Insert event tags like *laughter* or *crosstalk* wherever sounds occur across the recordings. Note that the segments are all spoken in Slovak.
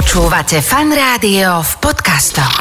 Počúvate fan rádio v podcastoch.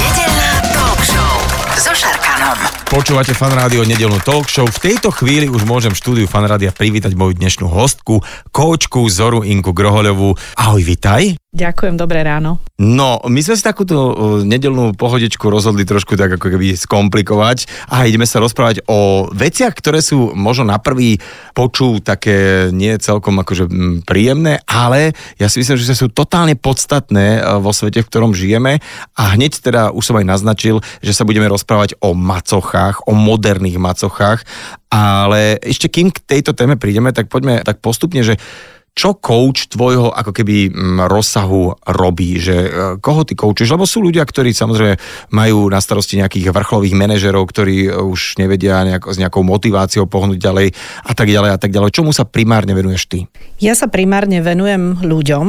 Nedeľná talk show so Šarkanom. Počúvate fan rádio nedelnú talk show. V tejto chvíli už môžem štúdiu fan rádia privítať moju dnešnú hostku, koučku Zoru Inku Grohoľovú. Ahoj, vitaj. Ďakujem, dobré ráno. No, my sme si takúto uh, nedelnú pohodičku rozhodli trošku tak ako keby skomplikovať a ideme sa rozprávať o veciach, ktoré sú možno na prvý počú také nie celkom akože mm, príjemné, ale ja si myslím, že sú totálne podstatné uh, vo svete, v ktorom žijeme. A hneď teda už som aj naznačil, že sa budeme rozprávať o macochách, o moderných macochách, ale ešte kým k tejto téme prídeme, tak poďme tak postupne, že čo coach tvojho ako keby mm, rozsahu robí, že e, koho ty coachuješ, lebo sú ľudia, ktorí samozrejme majú na starosti nejakých vrcholových manažerov, ktorí e, už nevedia nejak, s nejakou motiváciou pohnúť ďalej a tak ďalej a tak ďalej. Čomu sa primárne venuješ ty? Ja sa primárne venujem ľuďom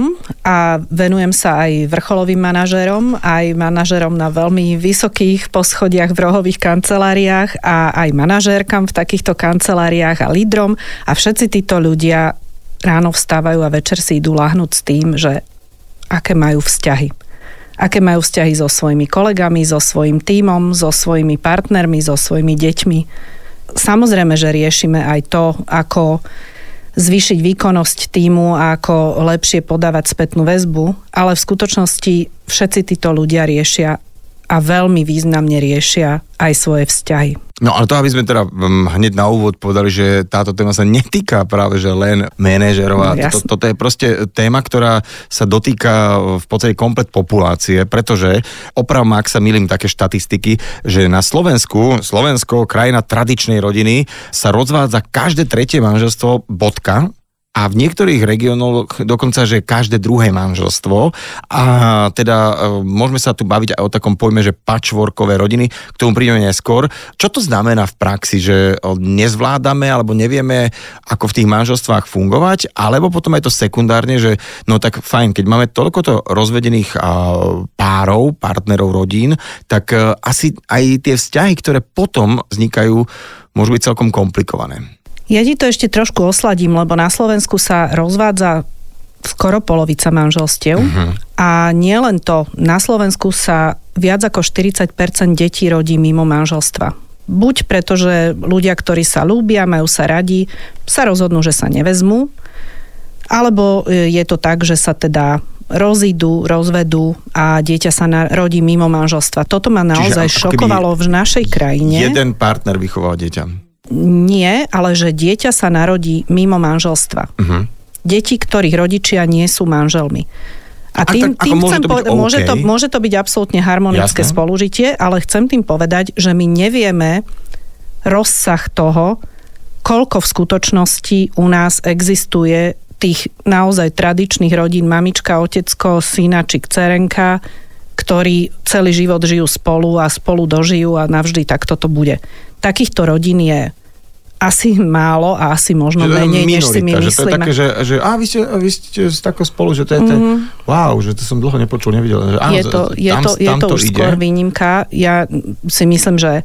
a venujem sa aj vrcholovým manažerom, aj manažerom na veľmi vysokých poschodiach v rohových kanceláriách a aj manažérkam v takýchto kanceláriách a lídrom a všetci títo ľudia ráno vstávajú a večer si idú láhnuť s tým, že aké majú vzťahy. Aké majú vzťahy so svojimi kolegami, so svojim tímom, so svojimi partnermi, so svojimi deťmi. Samozrejme, že riešime aj to, ako zvýšiť výkonnosť týmu a ako lepšie podávať spätnú väzbu, ale v skutočnosti všetci títo ľudia riešia a veľmi významne riešia aj svoje vzťahy. No ale to, aby sme teda um, hneď na úvod povedali, že táto téma sa netýka práve že len manažerov No, to, toto je proste téma, ktorá sa dotýka v podstate komplet populácie, pretože oprav ak sa milím také štatistiky, že na Slovensku, Slovensko, krajina tradičnej rodiny, sa rozvádza každé tretie manželstvo bodka, a v niektorých regiónoch dokonca, že každé druhé manželstvo. A teda e, môžeme sa tu baviť aj o takom pojme, že patchworkové rodiny, k tomu prídeme neskôr. Čo to znamená v praxi, že e, nezvládame alebo nevieme, ako v tých manželstvách fungovať, alebo potom aj to sekundárne, že no tak fajn, keď máme toľkoto rozvedených a, párov, partnerov rodín, tak e, asi aj tie vzťahy, ktoré potom vznikajú, môžu byť celkom komplikované. Ja ti to ešte trošku osladím, lebo na Slovensku sa rozvádza skoro polovica manželstiev. Uh-huh. A nie len to, na Slovensku sa viac ako 40% detí rodí mimo manželstva. Buď preto, že ľudia, ktorí sa lúbia, majú sa radi, sa rozhodnú, že sa nevezmú, alebo e, je to tak, že sa teda rozídu, rozvedú a dieťa sa narodí mimo manželstva. Toto ma keby šokovalo v našej krajine. Jeden partner vychoval dieťa. Nie, ale že dieťa sa narodí mimo manželstva. Uh-huh. Deti, ktorých rodičia nie sú manželmi. A A tým, tak tým môže chcem to povedať, môže, to, môže to byť absolútne harmonické Jasné. spolužitie, ale chcem tým povedať, že my nevieme rozsah toho, koľko v skutočnosti u nás existuje tých naozaj tradičných rodín, mamička, otecko, syna či dcerenka, ktorí celý život žijú spolu a spolu dožijú a navždy takto to bude. Takýchto rodín je asi málo a asi možno Že to menej, než si my minorita, že to je myslíme. také, že, že a vy ste, vy ste tako spolu, že to je ten, wow, že to som dlho nepočul, nevidel. Že, áno, je to, je tam, to, je tam to už ide. skôr výnimka. Ja si myslím, že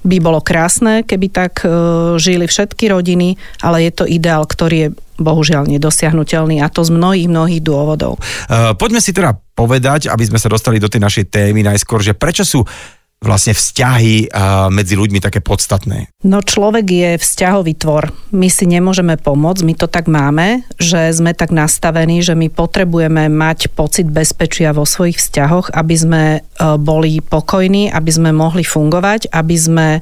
by bolo krásne, keby tak e, žili všetky rodiny, ale je to ideál, ktorý je bohužiaľ nedosiahnutelný a to z mnohých, mnohých dôvodov. Uh, poďme si teda povedať, aby sme sa dostali do tej našej témy najskôr, že prečo sú vlastne vzťahy uh, medzi ľuďmi také podstatné. No človek je vzťahový tvor. My si nemôžeme pomôcť, my to tak máme, že sme tak nastavení, že my potrebujeme mať pocit bezpečia vo svojich vzťahoch, aby sme e, boli pokojní, aby sme mohli fungovať, aby sme e,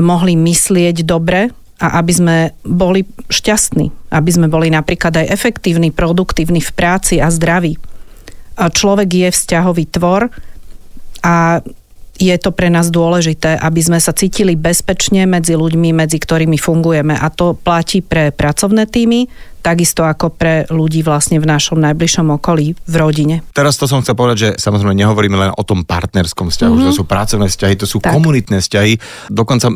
mohli myslieť dobre a aby sme boli šťastní, aby sme boli napríklad aj efektívni, produktívni v práci a zdraví. Človek je vzťahový tvor a je to pre nás dôležité, aby sme sa cítili bezpečne medzi ľuďmi, medzi ktorými fungujeme. A to platí pre pracovné týmy, takisto ako pre ľudí vlastne v našom najbližšom okolí, v rodine. Teraz to som chcel povedať, že samozrejme nehovoríme len o tom partnerskom vzťahu, mm-hmm. že to sú pracovné vzťahy, to sú Tak. komunitné vzťahy. Dokonca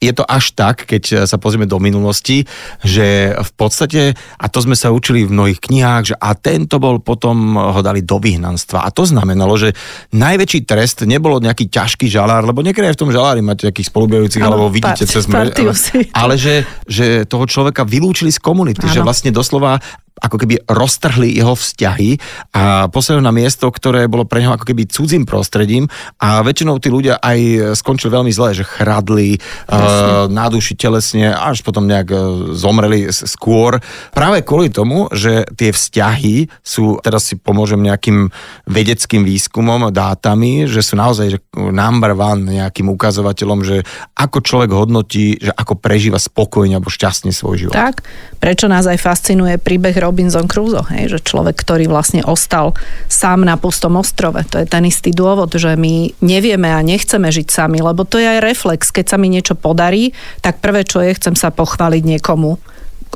je to až tak, keď sa pozrieme do minulosti, že v podstate, a to sme sa učili v mnohých knihách, že a tento bol potom ho dali do vyhnanstva. A to znamenalo, že najväčší trest nebolo nejaký ťažký žalár, lebo niekedy aj v tom žalári máte nejakých spolubojujúcich, alebo vidíte cez mrež, ale, ale že, že toho človeka vylúčili z komunity, ano. že vlastne doslova ako keby roztrhli jeho vzťahy a poslali na miesto, ktoré bolo pre neho ako keby cudzím prostredím a väčšinou tí ľudia aj skončili veľmi zle, že chradli, uh, náduši telesne, až potom nejak uh, zomreli skôr. Práve kvôli tomu, že tie vzťahy sú, teraz si pomôžem nejakým vedeckým výskumom, dátami, že sú naozaj že number one nejakým ukazovateľom, že ako človek hodnotí, že ako prežíva spokojne alebo šťastne svoj život. Tak, prečo nás aj fascinuje príbeh Robinson Crusoe, hej, že človek, ktorý vlastne ostal sám na pustom ostrove. To je ten istý dôvod, že my nevieme a nechceme žiť sami, lebo to je aj reflex. Keď sa mi niečo podarí, tak prvé, čo je, chcem sa pochváliť niekomu,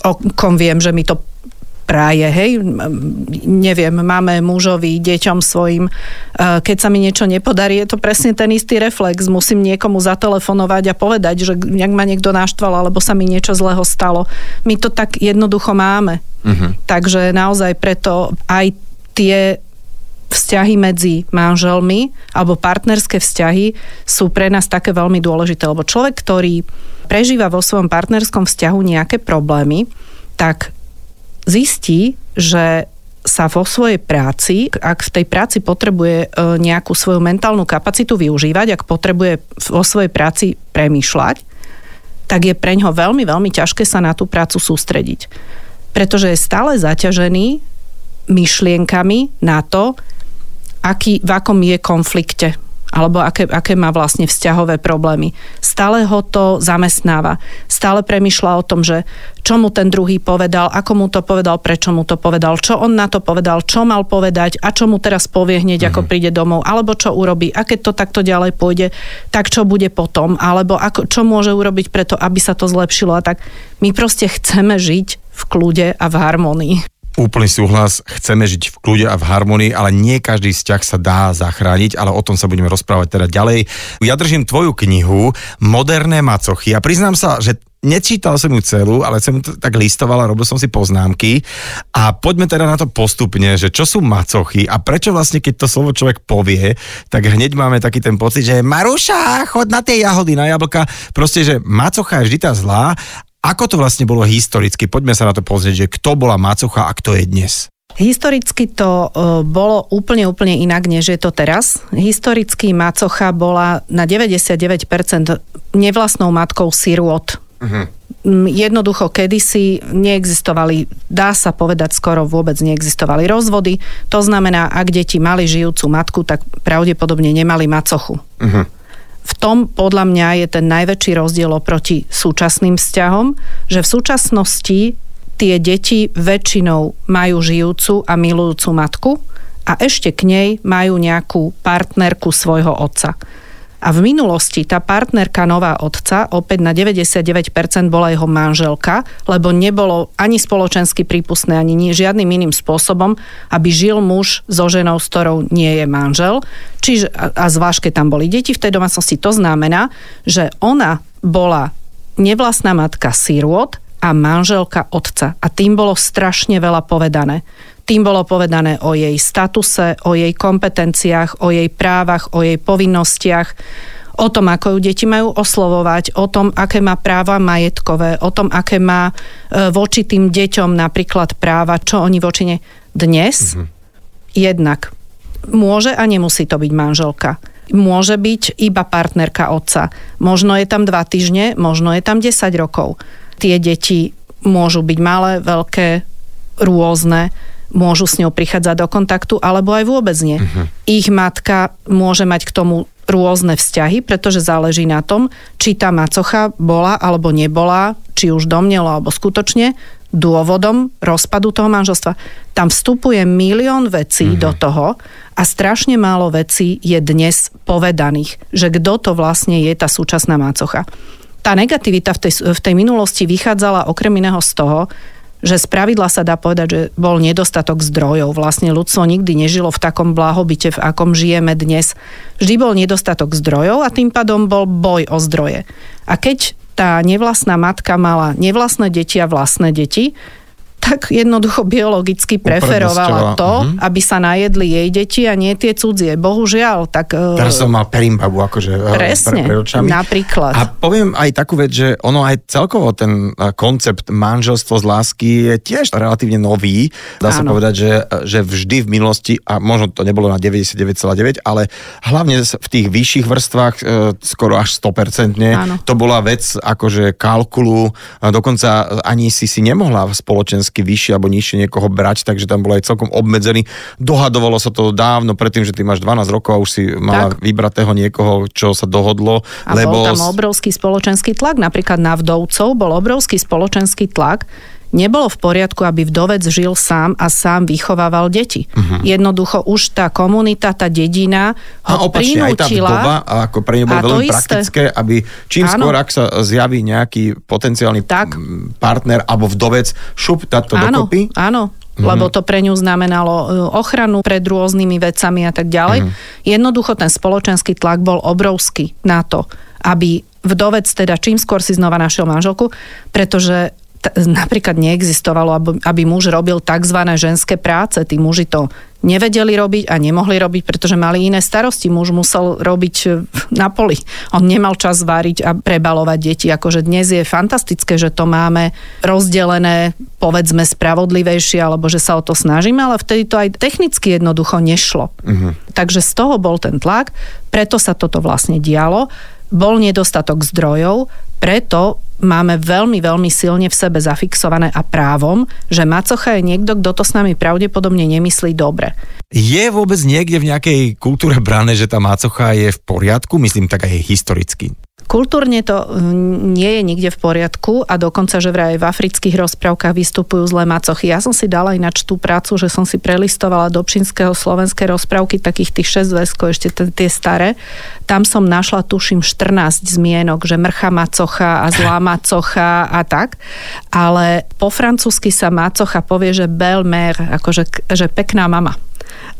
o kom viem, že mi to práje, hej, neviem, máme mužovi, deťom svojim, e, keď sa mi niečo nepodarí, je to presne ten istý reflex, musím niekomu zatelefonovať a povedať, že nejak ma niekto naštval, alebo sa mi niečo zlého stalo. My to tak jednoducho máme. Uh-huh. Takže naozaj preto aj tie vzťahy medzi manželmi alebo partnerské vzťahy sú pre nás také veľmi dôležité, lebo človek, ktorý prežíva vo svojom partnerskom vzťahu nejaké problémy, tak zistí, že sa vo svojej práci, ak v tej práci potrebuje e, nejakú svoju mentálnu kapacitu využívať, ak potrebuje vo svojej práci premýšľať, tak je pre ňo veľmi, veľmi ťažké sa na tú prácu sústrediť. Pretože je stále zaťažený myšlienkami na to, aký, v akom je konflikte alebo aké, aké má vlastne vzťahové problémy. Stále ho to zamestnáva. Stále premyšľa o tom, že čo mu ten druhý povedal, ako mu to povedal, prečo mu to povedal, čo on na to povedal, čo mal povedať a čo mu teraz povie hneď, ako mhm. príde domov, alebo čo urobí, a keď to takto ďalej pôjde, tak čo bude potom, alebo ako, čo môže urobiť preto, aby sa to zlepšilo a tak. My proste chceme žiť v kľude a v harmonii. Úplný súhlas, chceme žiť v kľude a v harmonii, ale nie každý vzťah sa dá zachrániť, ale o tom sa budeme rozprávať teda ďalej. Ja držím tvoju knihu Moderné macochy a priznám sa, že nečítal som ju celú, ale som to tak listoval a robil som si poznámky. A poďme teda na to postupne, že čo sú macochy a prečo vlastne, keď to slovo človek povie, tak hneď máme taký ten pocit, že Maruša, chod na tie jahody, na jablka. Proste, že macocha je vždy tá zlá ako to vlastne bolo historicky? Poďme sa na to pozrieť, že kto bola Macocha a kto je dnes. Historicky to e, bolo úplne, úplne inak, než je to teraz. Historicky Macocha bola na 99% nevlastnou matkou sirôt. Uh-huh. Jednoducho, kedysi neexistovali, dá sa povedať, skoro vôbec neexistovali rozvody. To znamená, ak deti mali žijúcu matku, tak pravdepodobne nemali macochu. Uh-huh v tom podľa mňa je ten najväčší rozdiel oproti súčasným vzťahom, že v súčasnosti tie deti väčšinou majú žijúcu a milujúcu matku a ešte k nej majú nejakú partnerku svojho otca. A v minulosti tá partnerka nová otca, opäť na 99% bola jeho manželka, lebo nebolo ani spoločensky prípustné, ani nie, žiadnym iným spôsobom, aby žil muž so ženou, s ktorou nie je manžel. Čiže, a, zvlášť, keď tam boli deti v tej domácnosti, to znamená, že ona bola nevlastná matka sirôt a manželka otca. A tým bolo strašne veľa povedané. Tým bolo povedané o jej statuse, o jej kompetenciách, o jej právach, o jej povinnostiach, o tom, ako ju deti majú oslovovať, o tom, aké má práva majetkové, o tom, aké má e, voči tým deťom napríklad práva, čo oni voči ne... Dnes mm-hmm. jednak môže a nemusí to byť manželka. Môže byť iba partnerka otca. Možno je tam dva týždne, možno je tam 10 rokov. Tie deti môžu byť malé, veľké, rôzne môžu s ňou prichádzať do kontaktu, alebo aj vôbec nie. Uh-huh. Ich matka môže mať k tomu rôzne vzťahy, pretože záleží na tom, či tá macocha bola alebo nebola, či už domnelo alebo skutočne, dôvodom rozpadu toho manželstva. Tam vstupuje milión vecí uh-huh. do toho a strašne málo vecí je dnes povedaných, že kto to vlastne je tá súčasná mácocha. Tá negativita v tej, v tej minulosti vychádzala okrem iného z toho, že z pravidla sa dá povedať, že bol nedostatok zdrojov. Vlastne ľudstvo nikdy nežilo v takom blahobite, v akom žijeme dnes. Vždy bol nedostatok zdrojov a tým pádom bol boj o zdroje. A keď tá nevlastná matka mala nevlastné deti a vlastné deti, tak jednoducho biologicky preferovala to, uh-huh. aby sa najedli jej deti a nie tie cudzie. Bohužiaľ, tak... E, Teraz som mal perimbabu, akože e, presne, pre, pre očami. napríklad. A poviem aj takú vec, že ono aj celkovo ten e, koncept manželstvo z lásky je tiež relatívne nový. Dá sa povedať, že, že vždy v minulosti, a možno to nebolo na 99,9, ale hlavne v tých vyšších vrstvách skoro až 100%, Áno. to bola vec akože kalkulu, dokonca ani si si nemohla spoločensky automaticky vyššie alebo nižšie niekoho brať, takže tam bolo aj celkom obmedzený. Dohadovalo sa to dávno predtým, že ty máš 12 rokov a už si mala tak. vybratého niekoho, čo sa dohodlo. A lebo... bol tam obrovský spoločenský tlak, napríklad na vdovcov bol obrovský spoločenský tlak, nebolo v poriadku, aby vdovec žil sám a sám vychovával deti. Uh-huh. Jednoducho už tá komunita, tá dedina ho a opačne, prinútila. Aj tá vdova, ako pre ňu bolo veľmi praktické, aby čím Áno. skôr, ak sa zjaví nejaký potenciálny tak. partner alebo vdovec, šup táto áno, dokopy. Áno, Mm-hmm. lebo to pre ňu znamenalo e, ochranu pred rôznymi vecami a tak ďalej. Mm-hmm. Jednoducho ten spoločenský tlak bol obrovský na to, aby vdovec teda čím skôr si znova našiel manželku, pretože t- napríklad neexistovalo, aby, aby muž robil tzv. ženské práce. Tí muži to nevedeli robiť a nemohli robiť, pretože mali iné starosti. Muž musel robiť e, na poli. On nemal čas váriť a prebalovať deti. Akože dnes je fantastické, že to máme rozdelené, povedzme, spravodlivejšie, alebo že sa o to snažíme, ale vtedy to aj technicky jednoducho nešlo. Uh-huh. Takže z toho bol ten tlak, preto sa toto vlastne dialo. Bol nedostatok zdrojov, preto máme veľmi, veľmi silne v sebe zafixované a právom, že macocha je niekto, kto to s nami pravdepodobne nemyslí dobre. Je vôbec niekde v nejakej kultúre brané, že tá macocha je v poriadku? Myslím tak aj historicky. Kultúrne to mm, nie je nikde v poriadku a dokonca, že vraj v afrických rozprávkach vystupujú zlé macochy. Ja som si dala ináč tú prácu, že som si prelistovala do čínskeho slovenské rozprávky, takých tých 6 zväzkov, ešte tie staré. Tam som našla, tuším, 14 zmienok, že mrcha macocha a zlá macocha a tak. Ale po francúzsky sa macocha povie, že belle mère, akože že pekná mama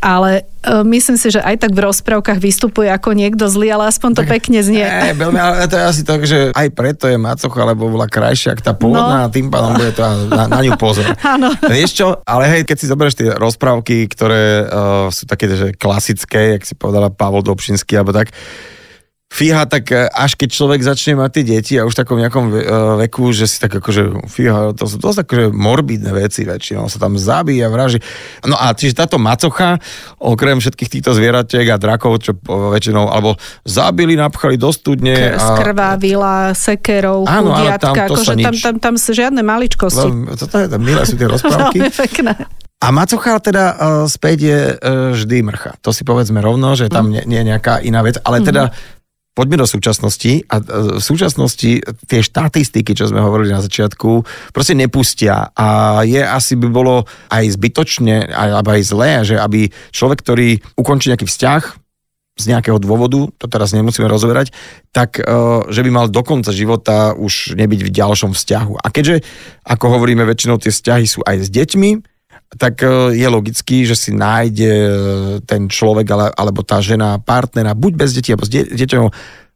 ale uh, myslím si, že aj tak v rozprávkach vystupuje ako niekto zlý, ale aspoň to tak, *laughs* pekne znie. Ne, veľmi, ale to je asi tak, že aj preto je macocha, lebo bola krajšia ako tá pôvodná no. a tým pádom bude to na, na ňu pozor. *laughs* Áno. Vieš čo, ale hej, keď si zoberieš tie rozprávky, ktoré uh, sú také že klasické, jak si povedala Pavol Dobšinský, alebo tak, fíha, tak e, až keď človek začne mať tie deti a už v takom nejakom e, veku, že si tak akože fíha, to sú dosť akože morbidné veci väčšinou, sa tam zabíja, vraží. No a čiže táto macocha, okrem všetkých týchto zvieratiek a drakov, čo väčšinou, alebo zabili, napchali do studne. A... Skrvávila, sekerov, áno, chudiatka, tam, akože tam, tam, tam sú žiadne maličkosti. Veľmi, toto je, tam milé sú tie *laughs* rozprávky. Veľmi pekné. A macocha teda uh, späť je uh, vždy mrcha. To si povedzme rovno, že tam mm. nie, nie je nejaká iná vec, ale teda poďme do súčasnosti a v súčasnosti tie štatistiky, čo sme hovorili na začiatku, proste nepustia a je asi by bolo aj zbytočne, alebo aj zlé, že aby človek, ktorý ukončí nejaký vzťah, z nejakého dôvodu, to teraz nemusíme rozoberať, tak e, že by mal do konca života už nebyť v ďalšom vzťahu. A keďže, ako hovoríme, väčšinou tie vzťahy sú aj s deťmi, tak e, je logický, že si nájde e, ten človek alebo tá žena partnera, buď bez detí, alebo s deťom.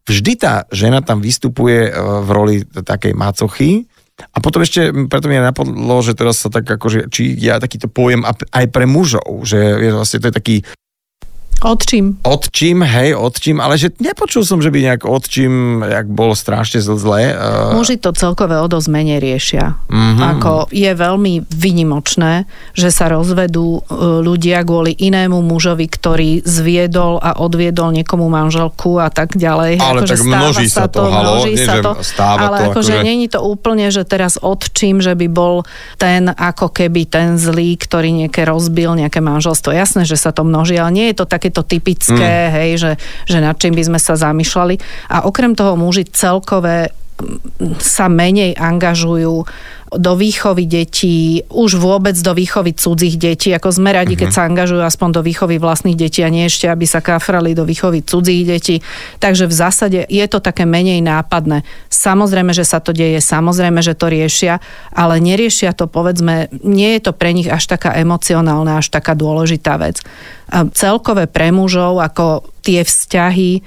Vždy tá žena tam vystupuje e, v roli takej macochy, a potom ešte, preto mi napadlo, že teraz sa tak akože, či ja takýto pojem aj pre mužov, že je vlastne to je taký Odčím. Odčím, hej, odčím, ale že nepočul som, že by nejak odčím, jak bolo strašne zlé. Uh... Muži to celkové o dosť menej riešia. Mm-hmm. Ako je veľmi vynimočné, že sa rozvedú e, ľudia kvôli inému mužovi, ktorý zviedol a odviedol niekomu manželku a tak ďalej. Ale ako, tak množí sa to, halo, množí nie, sa to, stáva ale to, akože není to úplne, že teraz odčím, že by bol ten ako keby ten zlý, ktorý nejaké rozbil nejaké manželstvo. Jasné, že sa to množí, ale nie je to také takéto typické, mm. hej, že, že nad čím by sme sa zamýšľali. A okrem toho muži celkové sa menej angažujú do výchovy detí, už vôbec do výchovy cudzích detí, ako sme radi, mm-hmm. keď mhm. sa angažujú aspoň do výchovy vlastných detí a nie ešte, aby sa kafrali do výchovy cudzích detí. Takže v zásade je to také menej nápadné. Samozrejme, že sa to deje, samozrejme, že to riešia, ale neriešia to, povedzme, nie je to pre nich až taká emocionálna, až taká dôležitá vec. A celkové pre mužov, ako tie vzťahy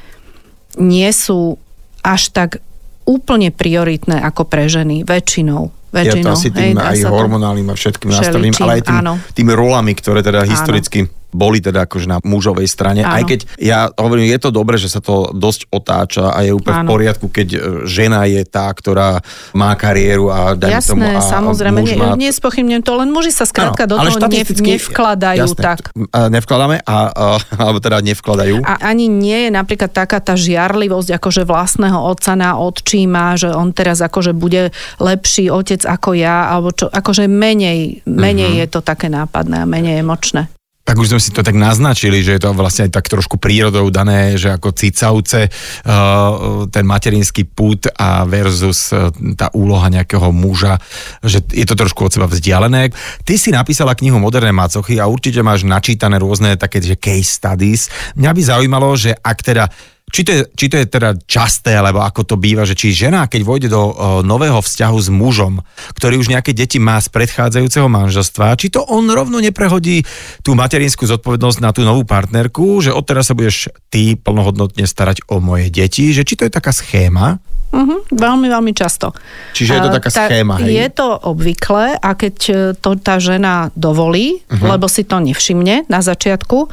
nie sú až tak úplne prioritné ako pre ženy, väčšinou. Väčšinou, ja to asi tým hej, aj hormonálnym a všetkým nastaveným, ale aj tým, tými rolami, ktoré teda historicky áno boli teda akože na mužovej strane. Áno. Aj keď ja hovorím, je to dobré, že sa to dosť otáča a je úplne Áno. v poriadku, keď e, žena je tá, ktorá má kariéru a dajme Jasné, tomu a samozrejme, muž má... nie, nespochybňujem to, len muži sa skrátka do toho nevkladajú jasné, tak. Nevkladáme, a, a, alebo teda nevkladajú. A ani nie je napríklad taká tá žiarlivosť akože vlastného otca na otčíma, že on teraz akože bude lepší otec ako ja, alebo čo, akože menej, menej mm-hmm. je to také nápadné a menej emočné tak už sme si to tak naznačili, že je to vlastne aj tak trošku prírodou dané, že ako cicavce, uh, ten materinský put a versus uh, tá úloha nejakého muža, že je to trošku od seba vzdialené. Ty si napísala knihu Moderné macochy a určite máš načítané rôzne také, že case studies. Mňa by zaujímalo, že ak teda či to, je, či to je teda časté, alebo ako to býva, že či žena, keď vojde do o, nového vzťahu s mužom, ktorý už nejaké deti má z predchádzajúceho manželstva, či to on rovno neprehodí tú materinskú zodpovednosť na tú novú partnerku, že odteraz sa budeš ty plnohodnotne starať o moje deti, že či to je taká schéma? Uh-huh, veľmi, veľmi často. Čiže je to taká tá, schéma, hej? Je to obvyklé a keď to tá žena dovolí, uh-huh. lebo si to nevšimne na začiatku,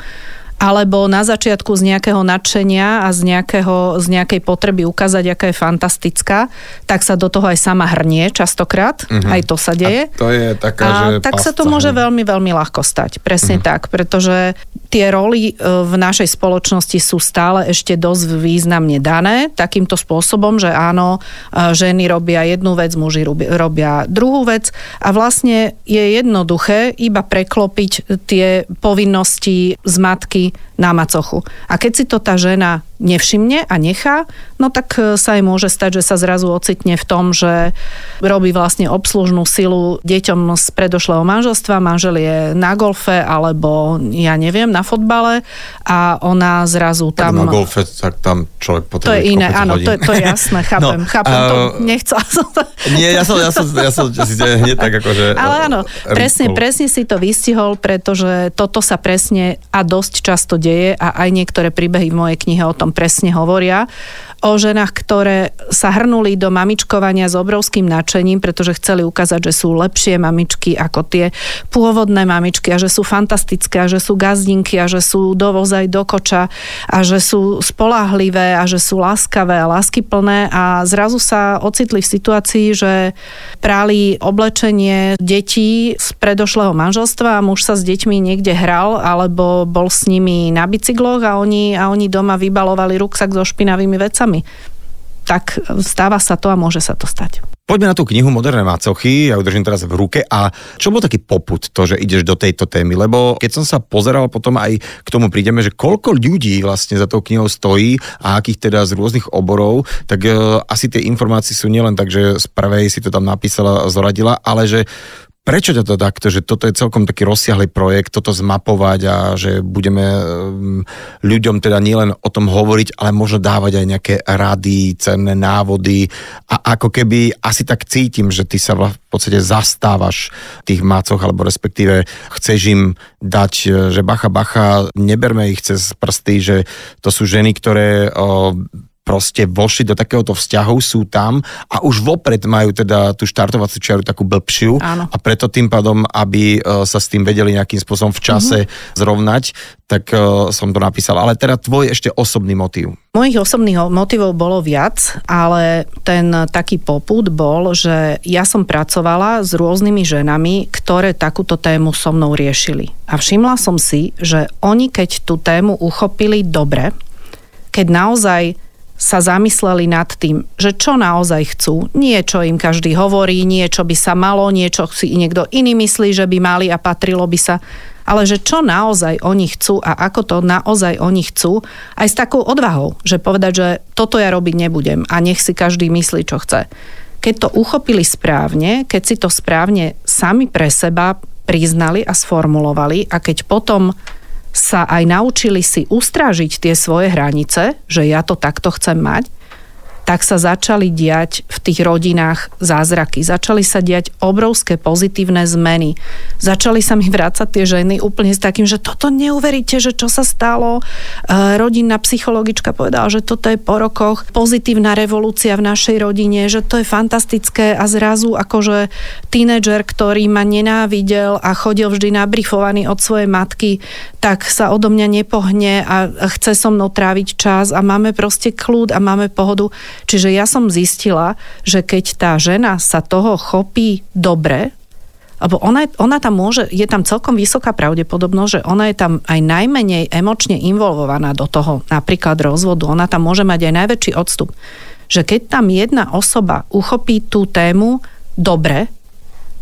alebo na začiatku z nejakého nadšenia a z, nejakého, z nejakej potreby ukázať, aká je fantastická, tak sa do toho aj sama hrnie častokrát, uh-huh. aj to sa deje. A to je taká, a že tak sa to môže veľmi, veľmi ľahko stať. Presne uh-huh. tak, pretože tie roly e, v našej spoločnosti sú stále ešte dosť významne dané takýmto spôsobom, že áno, e, ženy robia jednu vec, muži robia druhú vec. A vlastne je jednoduché iba preklopiť tie povinnosti z matky na macochu. A keď si to tá žena nevšimne a nechá, no tak e, sa jej môže stať, že sa zrazu ocitne v tom, že robí vlastne obslužnú silu deťom z predošlého manželstva, manžel je na golfe alebo ja neviem, na fotbale. A ona zrazu tam... Tak na golfe, tak tam človek potrebuje To je iné, áno, to, to je jasné, *laughs* chápem, no, chápem, uh, to nechcela som to... Nie, ja som, ja som, ja som si hneď tak akože... *laughs* Ale áno, presne, presne si to vystihol, pretože toto sa presne a dosť často deje a aj niektoré príbehy v mojej knihe o tom presne hovoria o ženách, ktoré sa hrnuli do mamičkovania s obrovským nadšením, pretože chceli ukázať, že sú lepšie mamičky ako tie pôvodné mamičky a že sú fantastické a že sú gazdinky a že sú dovozaj do koča a že sú spolahlivé a že sú láskavé a láskyplné. A zrazu sa ocitli v situácii, že práli oblečenie detí z predošlého manželstva a muž sa s deťmi niekde hral alebo bol s nimi na bicykloch a oni, a oni doma vybalovali ruksak so špinavými vecami sami. Tak stáva sa to a môže sa to stať. Poďme na tú knihu Moderné macochy, ja ju držím teraz v ruke a čo bol taký poput to, že ideš do tejto témy, lebo keď som sa pozeral potom aj k tomu prídeme, že koľko ľudí vlastne za tou knihou stojí a akých teda z rôznych oborov, tak e, asi tie informácie sú nielen tak, že z prvej si to tam napísala, zoradila, ale že Prečo to takto, že toto je celkom taký rozsiahly projekt, toto zmapovať a že budeme mm, ľuďom teda nielen o tom hovoriť, ale možno dávať aj nejaké rady, cenné návody a ako keby asi tak cítim, že ty sa v podstate zastávaš tých mácoch alebo respektíve chceš im dať, že bacha, bacha, neberme ich cez prsty, že to sú ženy, ktoré proste vošli do takéhoto vzťahu, sú tam a už vopred majú teda tú štartovaciu čiaru takú blbšiu Áno. a preto tým pádom, aby e, sa s tým vedeli nejakým spôsobom v čase mm-hmm. zrovnať, tak uh, som to napísal. Ale teda tvoj ešte osobný motív. Mojich osobných motivov bolo viac, ale ten taký poput bol, že ja som pracovala s rôznymi ženami, ktoré takúto tému so mnou riešili. A všimla som si, že oni keď tú tému uchopili dobre, keď naozaj sa zamysleli nad tým, že čo naozaj chcú. Nie, čo im každý hovorí, nie, čo by sa malo, niečo si niekto iný myslí, že by mali a patrilo by sa, ale že čo naozaj oni chcú a ako to naozaj oni chcú, aj s takou odvahou, že povedať, že toto ja robiť nebudem a nech si každý myslí, čo chce. Keď to uchopili správne, keď si to správne sami pre seba priznali a sformulovali a keď potom sa aj naučili si ustrážiť tie svoje hranice, že ja to takto chcem mať, tak sa začali diať v tých rodinách zázraky. Začali sa diať obrovské pozitívne zmeny. Začali sa mi *laughs* vrácať tie ženy úplne s takým, že toto neuveríte, že čo sa stalo. E, rodinná psychologička povedala, že toto je po rokoch pozitívna revolúcia v našej rodine, že to je fantastické a zrazu akože tínedžer, ktorý ma nenávidel a chodil vždy nabrifovaný od svojej matky, tak sa odo mňa nepohne a chce so mnou tráviť čas a máme proste kľud a máme pohodu. Čiže ja som zistila, že keď tá žena sa toho chopí dobre, lebo ona, ona tam môže, je tam celkom vysoká pravdepodobnosť, že ona je tam aj najmenej emočne involvovaná do toho, napríklad rozvodu, ona tam môže mať aj najväčší odstup. Že keď tam jedna osoba uchopí tú tému dobre,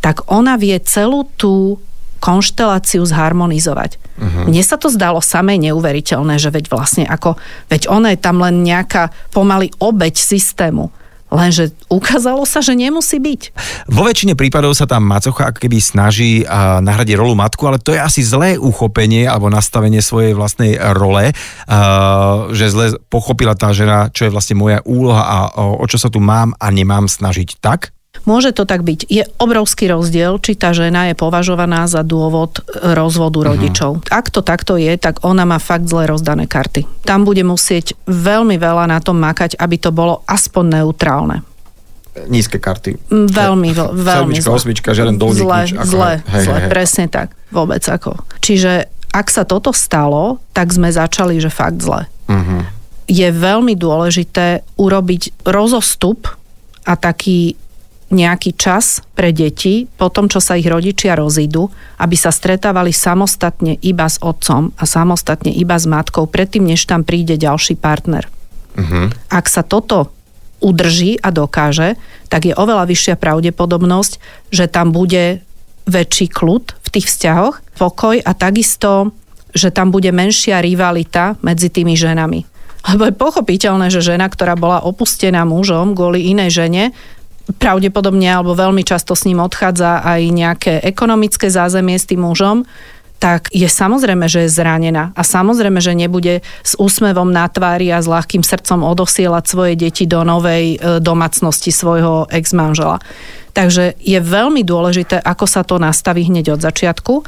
tak ona vie celú tú konšteláciu zharmonizovať. Uh-huh. Mne sa to zdalo samé neuveriteľné, že veď vlastne ako, veď ona je tam len nejaká pomaly obeď systému. Lenže ukázalo sa, že nemusí byť. Vo väčšine prípadov sa tam macocha ako keby snaží nahradiť rolu matku, ale to je asi zlé uchopenie alebo nastavenie svojej vlastnej role, že zle pochopila tá žena, čo je vlastne moja úloha a o čo sa tu mám a nemám snažiť. Tak? Môže to tak byť. Je obrovský rozdiel, či tá žena je považovaná za dôvod rozvodu uh-huh. rodičov. Ak to takto je, tak ona má fakt zle rozdané karty. Tam bude musieť veľmi veľa na tom makať, aby to bolo aspoň neutrálne nízke karty. Mm, veľmi, veľmi Sedmička, osmička, žiaden dolník, zle, nič. Ako, zle, hej, zle, hej. presne tak. Vôbec ako. Čiže ak sa toto stalo, tak sme začali, že fakt zle. Uh-huh. Je veľmi dôležité urobiť rozostup a taký nejaký čas pre deti po tom, čo sa ich rodičia rozídu, aby sa stretávali samostatne iba s otcom a samostatne iba s matkou, predtým, než tam príde ďalší partner. Uh-huh. Ak sa toto udrží a dokáže, tak je oveľa vyššia pravdepodobnosť, že tam bude väčší kľud v tých vzťahoch, pokoj a takisto, že tam bude menšia rivalita medzi tými ženami. Lebo je pochopiteľné, že žena, ktorá bola opustená mužom kvôli inej žene, pravdepodobne alebo veľmi často s ním odchádza aj nejaké ekonomické zázemie s tým mužom, tak je samozrejme, že je zranená a samozrejme, že nebude s úsmevom na tvári a s ľahkým srdcom odosielať svoje deti do novej e, domácnosti svojho ex-manžela. Takže je veľmi dôležité, ako sa to nastaví hneď od začiatku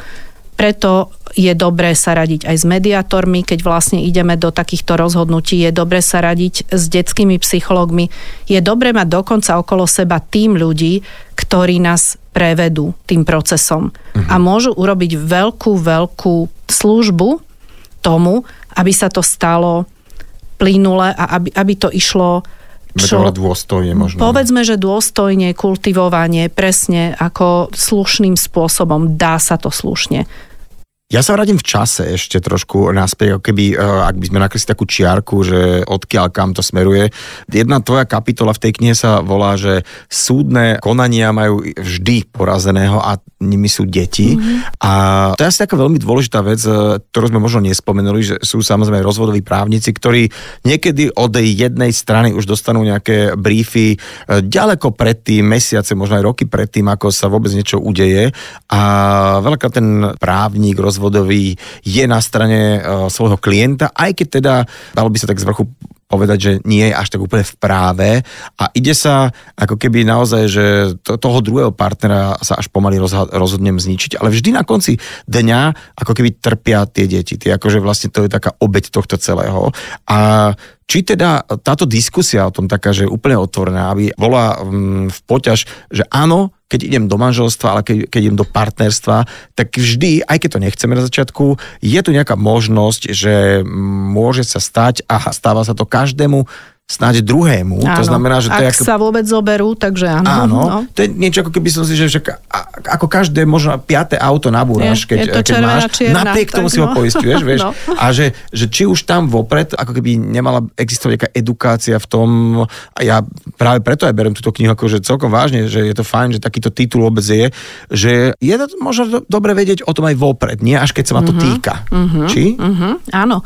preto je dobré sa radiť aj s mediátormi, keď vlastne ideme do takýchto rozhodnutí. Je dobré sa radiť s detskými psychológmi. Je dobré mať dokonca okolo seba tým ľudí, ktorí nás prevedú tým procesom. Uh-huh. A môžu urobiť veľkú, veľkú službu tomu, aby sa to stalo plynule a aby, aby to išlo čo, dôstojne možno. Povedzme, že dôstojne, kultivovanie, presne ako slušným spôsobom. Dá sa to slušne. Ja sa vrátim v čase ešte trošku naspäť, ako keby, e, ak by sme nakresli takú čiarku, že odkiaľ kam to smeruje. Jedna tvoja kapitola v tej knihe sa volá, že súdne konania majú vždy porazeného a nimi sú deti. Mm-hmm. A to je asi taká veľmi dôležitá vec, e, ktorú sme možno nespomenuli, že sú samozrejme rozvodoví právnici, ktorí niekedy od jednej strany už dostanú nejaké briefy e, ďaleko predtým, mesiace, možno aj roky predtým, ako sa vôbec niečo udeje. A veľká ten právnik, roz rozvodový je na strane uh, svojho klienta, aj keď teda, dalo by sa tak z vrchu povedať, že nie je až tak úplne v práve. A ide sa ako keby naozaj, že to, toho druhého partnera sa až pomaly rozha- rozhodnem zničiť, ale vždy na konci dňa ako keby trpia tie deti, tie akože vlastne to je taká obeď tohto celého. A či teda táto diskusia o tom taká, že je úplne otvorená, aby bola mm, v poťaž, že áno, keď idem do manželstva, ale keď, keď idem do partnerstva, tak vždy, aj keď to nechceme na začiatku, je tu nejaká možnosť, že môže sa stať a stáva sa to každému snáď druhému. Áno, to znamená, že to ak je ako... sa vôbec zoberú, takže áno. Áno, no. to je niečo ako keby som si, že však, ako každé možno piaté auto nabúraš, keď, je to keď máš, čierna, napriek tomu si ho poistuješ, *laughs* vieš. No. A že, že či už tam vopred, ako keby nemala existovať nejaká edukácia v tom, a ja práve preto aj berem túto knihu že celkom vážne, že je to fajn, že takýto titul vôbec je, že je to možno dobre vedieť o tom aj vopred, nie až keď sa ma to uh-huh, týka. Uh-huh, Či? Uh-huh, áno.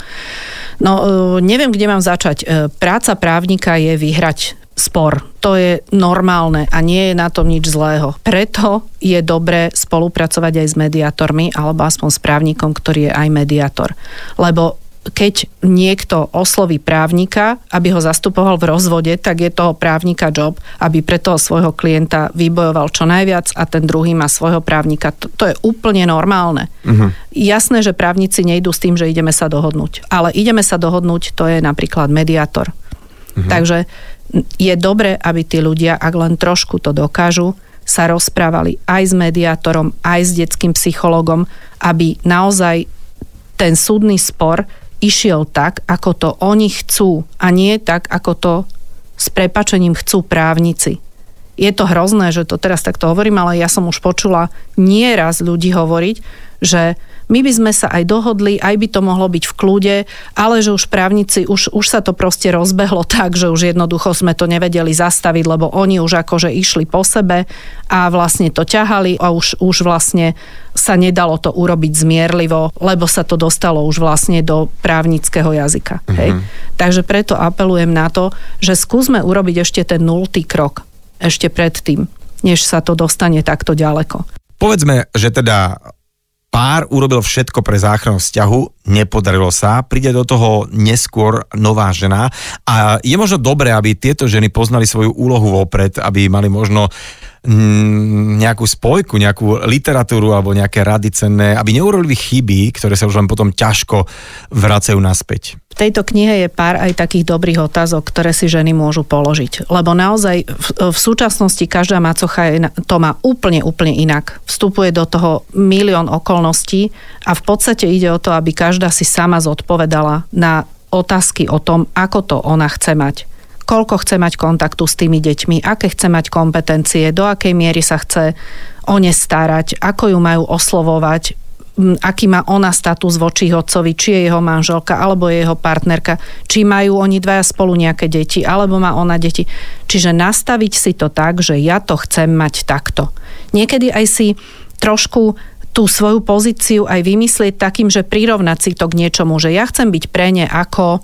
No, e, neviem, kde mám začať. E, práca právnika je vyhrať spor. To je normálne a nie je na tom nič zlého. Preto je dobré spolupracovať aj s mediátormi alebo aspoň s právnikom, ktorý je aj mediátor. Lebo keď niekto osloví právnika, aby ho zastupoval v rozvode, tak je toho právnika job, aby pre toho svojho klienta vybojoval čo najviac a ten druhý má svojho právnika. To, to je úplne normálne. Uh-huh. Jasné, že právnici nejdú s tým, že ideme sa dohodnúť. Ale ideme sa dohodnúť, to je napríklad mediátor. Uh-huh. Takže je dobre, aby tí ľudia, ak len trošku to dokážu, sa rozprávali aj s mediátorom, aj s detským psychologom, aby naozaj ten súdny spor išiel tak, ako to oni chcú a nie tak, ako to s prepačením chcú právnici. Je to hrozné, že to teraz takto hovorím, ale ja som už počula nieraz ľudí hovoriť, že my by sme sa aj dohodli, aj by to mohlo byť v kľude, ale že už právnici, už, už sa to proste rozbehlo *laughs* tak, že už jednoducho sme to nevedeli zastaviť, lebo oni už akože išli po sebe a vlastne to ťahali a už, už vlastne sa nedalo to urobiť zmierlivo, lebo sa to dostalo už vlastne do právnického jazyka. Mm-hmm. Hej? Takže preto apelujem na to, že skúsme urobiť ešte ten nultý krok ešte predtým, než sa to dostane takto ďaleko. Povedzme, že teda Pár urobil všetko pre záchranu vzťahu, nepodarilo sa, príde do toho neskôr nová žena a je možno dobré, aby tieto ženy poznali svoju úlohu vopred, aby mali možno nejakú spojku, nejakú literatúru alebo nejaké rady cenné, aby neurobili chyby, ktoré sa už len potom ťažko vracajú naspäť. V tejto knihe je pár aj takých dobrých otázok, ktoré si ženy môžu položiť. Lebo naozaj v, v súčasnosti každá macocha je, to má úplne, úplne inak. Vstupuje do toho milión okolností a v podstate ide o to, aby každá si sama zodpovedala na otázky o tom, ako to ona chce mať koľko chce mať kontaktu s tými deťmi, aké chce mať kompetencie, do akej miery sa chce o ne starať, ako ju majú oslovovať, aký má ona status voči otcovi, či je jeho manželka alebo je jeho partnerka, či majú oni dvaja spolu nejaké deti, alebo má ona deti. Čiže nastaviť si to tak, že ja to chcem mať takto. Niekedy aj si trošku tú svoju pozíciu aj vymyslieť takým, že prirovnať si to k niečomu, že ja chcem byť pre ne ako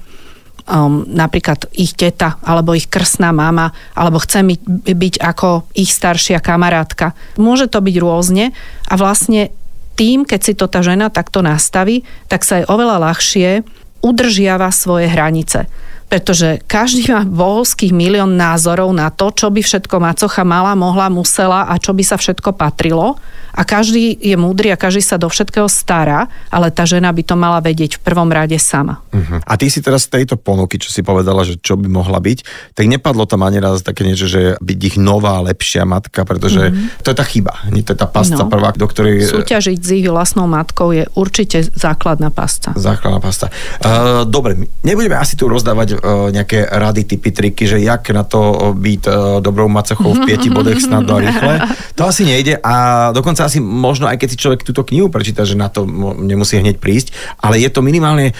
um, napríklad ich teta alebo ich krsná mama alebo chce byť, ako ich staršia kamarátka. Môže to byť rôzne a vlastne tým, keď si to tá žena takto nastaví, tak sa aj oveľa ľahšie udržiava svoje hranice pretože každý má bohovských milión názorov na to, čo by všetko macocha mala, mohla, musela a čo by sa všetko patrilo. A každý je múdry a každý sa do všetkého stará, ale tá žena by to mala vedieť v prvom rade sama. Uh-huh. A ty si teraz z tejto ponuky, čo si povedala, že čo by mohla byť, tak nepadlo tam ani raz také niečo, že byť ich nová, lepšia matka, pretože uh-huh. to je tá chyba, nie to je tá pasca no. prvá, do ktorej... Súťažiť s ich vlastnou matkou je určite základná pasca. Základná pasca. Uh, dobre, nebudeme asi tu rozdávať E, nejaké rady, typy, triky, že jak na to byť e, dobrou macochou v pieti bodech snadno a rýchle. To asi nejde a dokonca asi možno aj keď si človek túto knihu prečíta, že na to nemusí hneď prísť, ale je to minimálne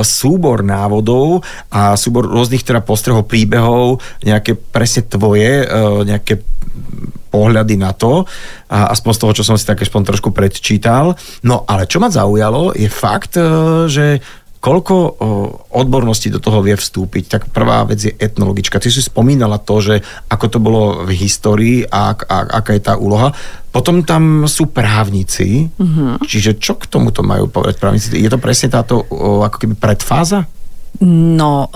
súbor návodov a súbor rôznych teda postrehov, príbehov, nejaké presne tvoje, nejaké pohľady na to, a aspoň z toho, čo som si tak aspoň trošku predčítal. No ale čo ma zaujalo, je fakt, že koľko odbornosti do toho vie vstúpiť. Tak prvá vec je etnologička. Ty si spomínala to, že ako to bolo v histórii a, a aká je tá úloha. Potom tam sú právnici, uh-huh. čiže čo k tomuto majú povedať právnici? Je to presne táto ako keby predfáza? No,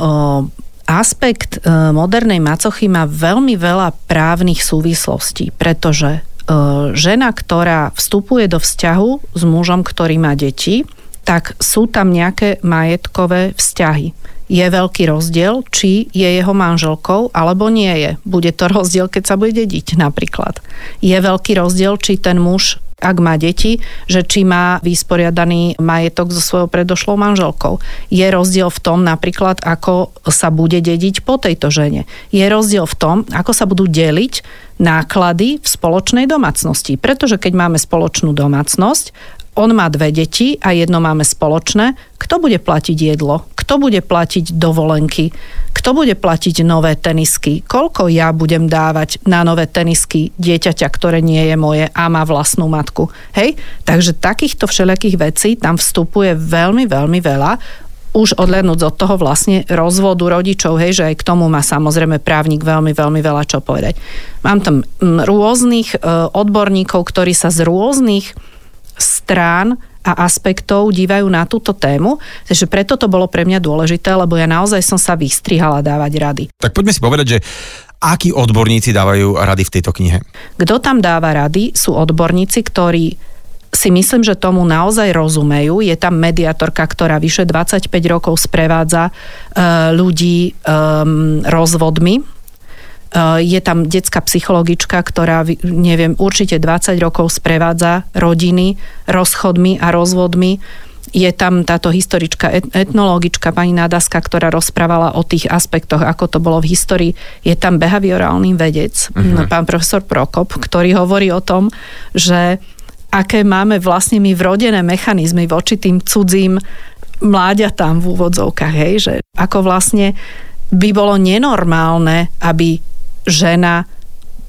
aspekt e, modernej macochy má veľmi veľa právnych súvislostí, pretože e, žena, ktorá vstupuje do vzťahu s mužom, ktorý má deti, tak sú tam nejaké majetkové vzťahy. Je veľký rozdiel, či je jeho manželkou alebo nie je. Bude to rozdiel, keď sa bude dediť napríklad. Je veľký rozdiel, či ten muž ak má deti, že či má vysporiadaný majetok so svojou predošlou manželkou. Je rozdiel v tom napríklad, ako sa bude dediť po tejto žene. Je rozdiel v tom, ako sa budú deliť náklady v spoločnej domácnosti. Pretože keď máme spoločnú domácnosť on má dve deti a jedno máme spoločné. Kto bude platiť jedlo? Kto bude platiť dovolenky? Kto bude platiť nové tenisky? Koľko ja budem dávať na nové tenisky dieťaťa, ktoré nie je moje a má vlastnú matku? Hej? Takže takýchto všelijakých vecí tam vstupuje veľmi, veľmi veľa už odhľadnúť od toho vlastne rozvodu rodičov, hej, že aj k tomu má samozrejme právnik veľmi, veľmi veľa čo povedať. Mám tam rôznych e, odborníkov, ktorí sa z rôznych strán a aspektov dívajú na túto tému. Takže preto to bolo pre mňa dôležité, lebo ja naozaj som sa vystrihala dávať rady. Tak poďme si povedať, že akí odborníci dávajú rady v tejto knihe? Kto tam dáva rady, sú odborníci, ktorí si myslím, že tomu naozaj rozumejú. Je tam mediatorka, ktorá vyše 25 rokov sprevádza uh, ľudí um, rozvodmi. Uh, je tam detská psychologička, ktorá, neviem, určite 20 rokov sprevádza rodiny rozchodmi a rozvodmi je tam táto historička, etnologička pani Nádaska, ktorá rozprávala o tých aspektoch, ako to bolo v histórii. Je tam behaviorálny vedec, uh-huh. pán profesor Prokop, ktorý hovorí o tom, že aké máme vlastne my vrodené mechanizmy voči tým cudzím mláďatám v úvodzovkách, hej, že ako vlastne by bolo nenormálne, aby žena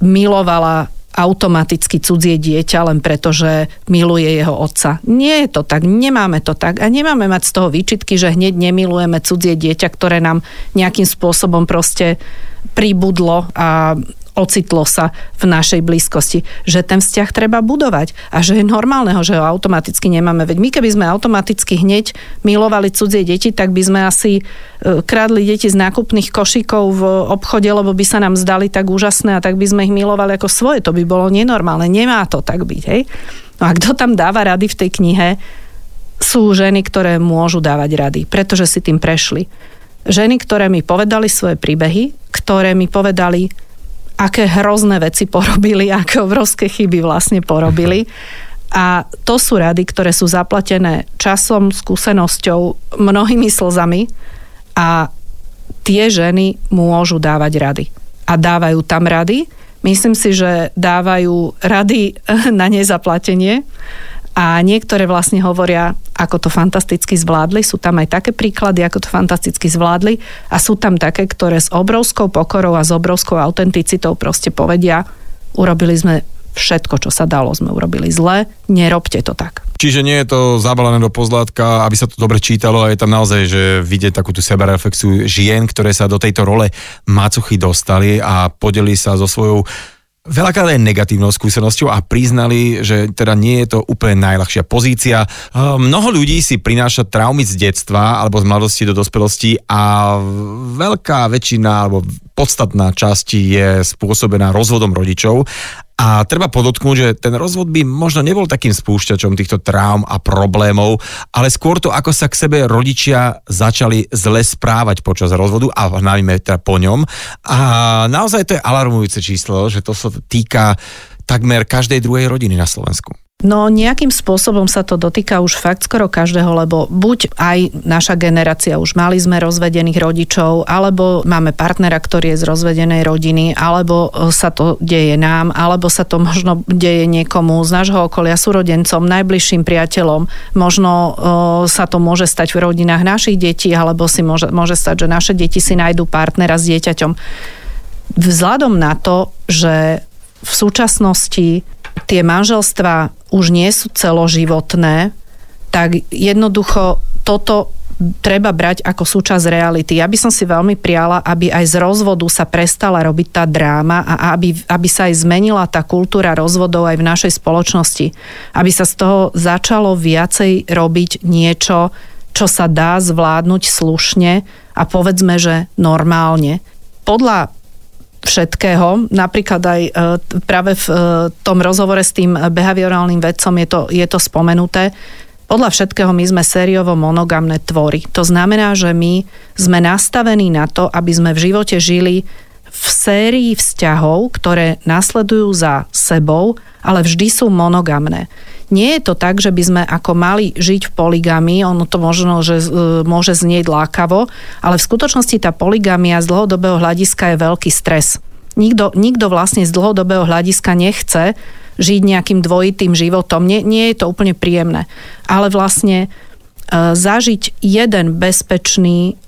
milovala automaticky cudzie dieťa len preto, že miluje jeho otca. Nie je to tak, nemáme to tak a nemáme mať z toho výčitky, že hneď nemilujeme cudzie dieťa, ktoré nám nejakým spôsobom proste pribudlo a ocitlo sa v našej blízkosti. Že ten vzťah treba budovať a že je normálneho, že ho automaticky nemáme. Veď my keby sme automaticky hneď milovali cudzie deti, tak by sme asi e, krádli deti z nákupných košíkov v obchode, lebo by sa nám zdali tak úžasné a tak by sme ich milovali ako svoje. To by bolo nenormálne. Nemá to tak byť. Hej? No a kto tam dáva rady v tej knihe, sú ženy, ktoré môžu dávať rady, pretože si tým prešli. Ženy, ktoré mi povedali svoje príbehy, ktoré mi povedali, aké hrozné veci porobili, *laughs* aké obrovské chyby vlastne porobili. A to sú rady, ktoré sú zaplatené časom, skúsenosťou, mnohými slzami a tie ženy môžu dávať rady. A dávajú tam rady. Myslím si, že dávajú rady *laughs* na nezaplatenie a niektoré vlastne hovoria, ako to fantasticky zvládli. Sú tam aj také príklady, ako to fantasticky zvládli a sú tam také, ktoré s obrovskou pokorou a s obrovskou autenticitou proste povedia, urobili sme všetko, čo sa dalo, sme urobili zle, nerobte to tak. Čiže nie je to zabalené do pozlátka, aby sa to dobre čítalo a je tam naozaj, že vidieť takú tú sebareflexiu žien, ktoré sa do tejto role macuchy dostali a podeli sa so svojou veľakrát aj negatívnou skúsenosťou a priznali, že teda nie je to úplne najľahšia pozícia. Mnoho ľudí si prináša traumy z detstva alebo z mladosti do dospelosti a veľká väčšina alebo podstatná časť je spôsobená rozvodom rodičov a treba podotknúť, že ten rozvod by možno nebol takým spúšťačom týchto traum a problémov, ale skôr to, ako sa k sebe rodičia začali zle správať počas rozvodu a najmä teda po ňom. A naozaj to je alarmujúce číslo, že to sa týka takmer každej druhej rodiny na Slovensku. No nejakým spôsobom sa to dotýka už fakt skoro každého, lebo buď aj naša generácia, už mali sme rozvedených rodičov, alebo máme partnera, ktorý je z rozvedenej rodiny, alebo e, sa to deje nám, alebo sa to *laughs* možno deje niekomu z nášho okolia, súrodencom, najbližším priateľom. Možno uh, sa to môže stať v rodinách našich detí, alebo si môže, môže stať, že naše deti si nájdú partnera s dieťaťom. Vzhľadom na to, že v súčasnosti tie manželstva už nie sú celoživotné, tak jednoducho toto treba brať ako súčasť reality. Ja by som si veľmi priala, aby aj z rozvodu sa prestala robiť tá dráma a aby, aby sa aj zmenila tá kultúra rozvodov aj v našej spoločnosti. Aby sa z toho začalo viacej robiť niečo, čo sa dá zvládnuť slušne a povedzme, že normálne. Podľa všetkého. Napríklad aj e, práve v e, tom rozhovore s tým behaviorálnym vedcom je to, je to spomenuté. Podľa všetkého my sme sériovo monogamné tvory. To znamená, že my sme nastavení na to, aby sme v živote žili v sérii vzťahov, ktoré nasledujú za sebou, ale vždy sú monogamné. Nie je to tak, že by sme ako mali žiť v poligami, ono to možno, že e, môže znieť lákavo, ale v skutočnosti tá poligamia z dlhodobého hľadiska je veľký stres. Nikto, nikto vlastne z dlhodobého hľadiska nechce žiť nejakým dvojitým životom. Nie, nie je to úplne príjemné. Ale vlastne e, zažiť jeden bezpečný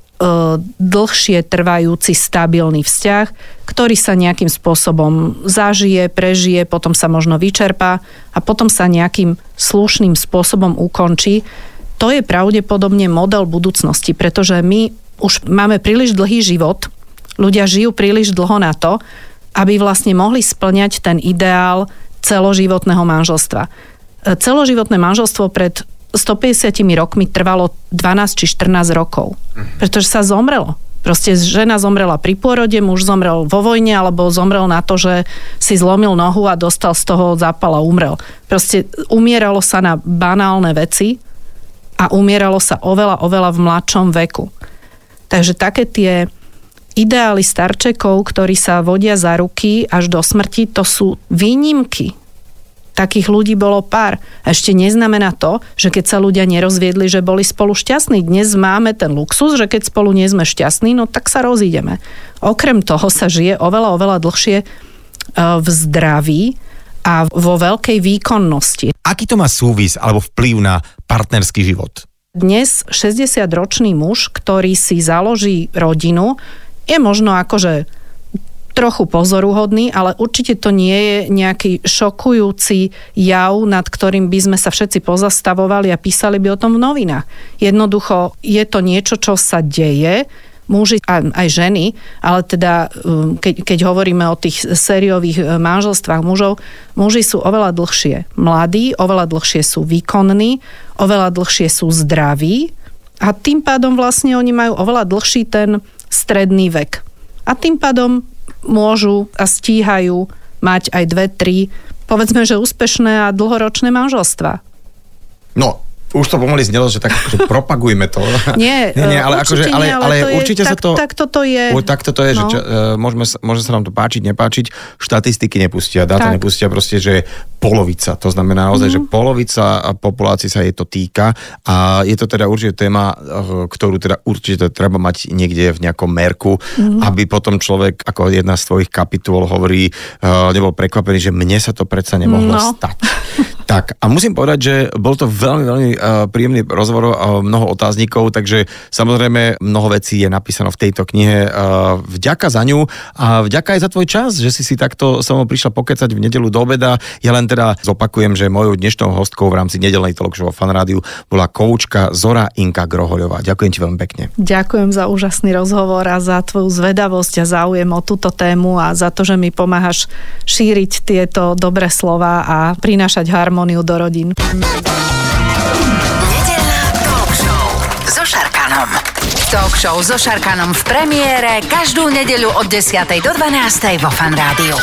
dlhšie trvajúci stabilný vzťah, ktorý sa nejakým spôsobom zažije, prežije, potom sa možno vyčerpá a potom sa nejakým slušným spôsobom ukončí. To je pravdepodobne model budúcnosti, pretože my už máme príliš dlhý život, ľudia žijú príliš dlho na to, aby vlastne mohli splňať ten ideál celoživotného manželstva. E, celoživotné manželstvo pred 150 rokmi trvalo 12 či 14 rokov. Pretože sa zomrelo. Proste žena zomrela pri pôrode, muž zomrel vo vojne alebo zomrel na to, že si zlomil nohu a dostal z toho zápal a umrel. Proste umieralo sa na banálne veci a umieralo sa oveľa, oveľa v mladšom veku. Takže také tie ideály starčekov, ktorí sa vodia za ruky až do smrti, to sú výnimky takých ľudí bolo pár. Ešte neznamená to, že keď sa ľudia nerozviedli, že boli spolu šťastní. Dnes máme ten luxus, že keď spolu nie sme šťastní, no tak sa rozídeme. Okrem toho sa žije oveľa, oveľa dlhšie e, v zdraví a vo veľkej výkonnosti. Aký to má súvis alebo vplyv na partnerský život? Dnes 60-ročný muž, ktorý si založí rodinu, je možno akože trochu pozoruhodný, ale určite to nie je nejaký šokujúci jav, nad ktorým by sme sa všetci pozastavovali a písali by o tom v novinách. Jednoducho je to niečo, čo sa deje, muži a aj ženy, ale teda um, keď, keď hovoríme o tých sériových e, manželstvách mužov, muži sú oveľa dlhšie mladí, oveľa dlhšie sú výkonní, oveľa dlhšie sú zdraví a tým pádom vlastne oni majú oveľa dlhší ten stredný vek. A tým pádom môžu a stíhajú mať aj dve, tri, povedzme, že úspešné a dlhoročné manželstva. No, už to pomaly znelo, že tak akože propagujme to. *laughs* Nie, *laughs* nie, nie ale, akože, ale, nie, ale, ale to určite je, sa to... Tak, tak toto je. Tak toto je, no. že čo, uh, môžeme, môže sa nám to páčiť, nepáčiť, štatistiky nepustia, dáta tak. nepustia proste, že polovica, to znamená naozaj, mm. že polovica populácie sa jej to týka a je to teda určite téma, ktorú teda určite treba mať niekde v nejakom merku, mm. aby potom človek, ako jedna z tvojich kapitol hovorí, nebol prekvapený, že mne sa to predsa nemohlo no. stať. *laughs* Tak a musím povedať, že bol to veľmi, veľmi uh, príjemný rozhovor, uh, mnoho otáznikov, takže samozrejme mnoho vecí je napísané v tejto knihe. Uh, vďaka za ňu a vďaka aj za tvoj čas, že si si takto so mnou prišla pokecať v nedelu do obeda. Ja len teda zopakujem, že mojou dnešnou hostkou v rámci nedelnej talk show Fan Rádiu bola koučka Zora Inka Grohoľová. Ďakujem ti veľmi pekne. Ďakujem za úžasný rozhovor a za tvoju zvedavosť a záujem o túto tému a za to, že mi pomáhaš šíriť tieto dobré slova a prinášať harmóniu harmóniu do rodín. Talk show so Šarkanom. Talk show Šarkanom v premiére každú nedeľu od 10. do 12. vo Fan Rádiu.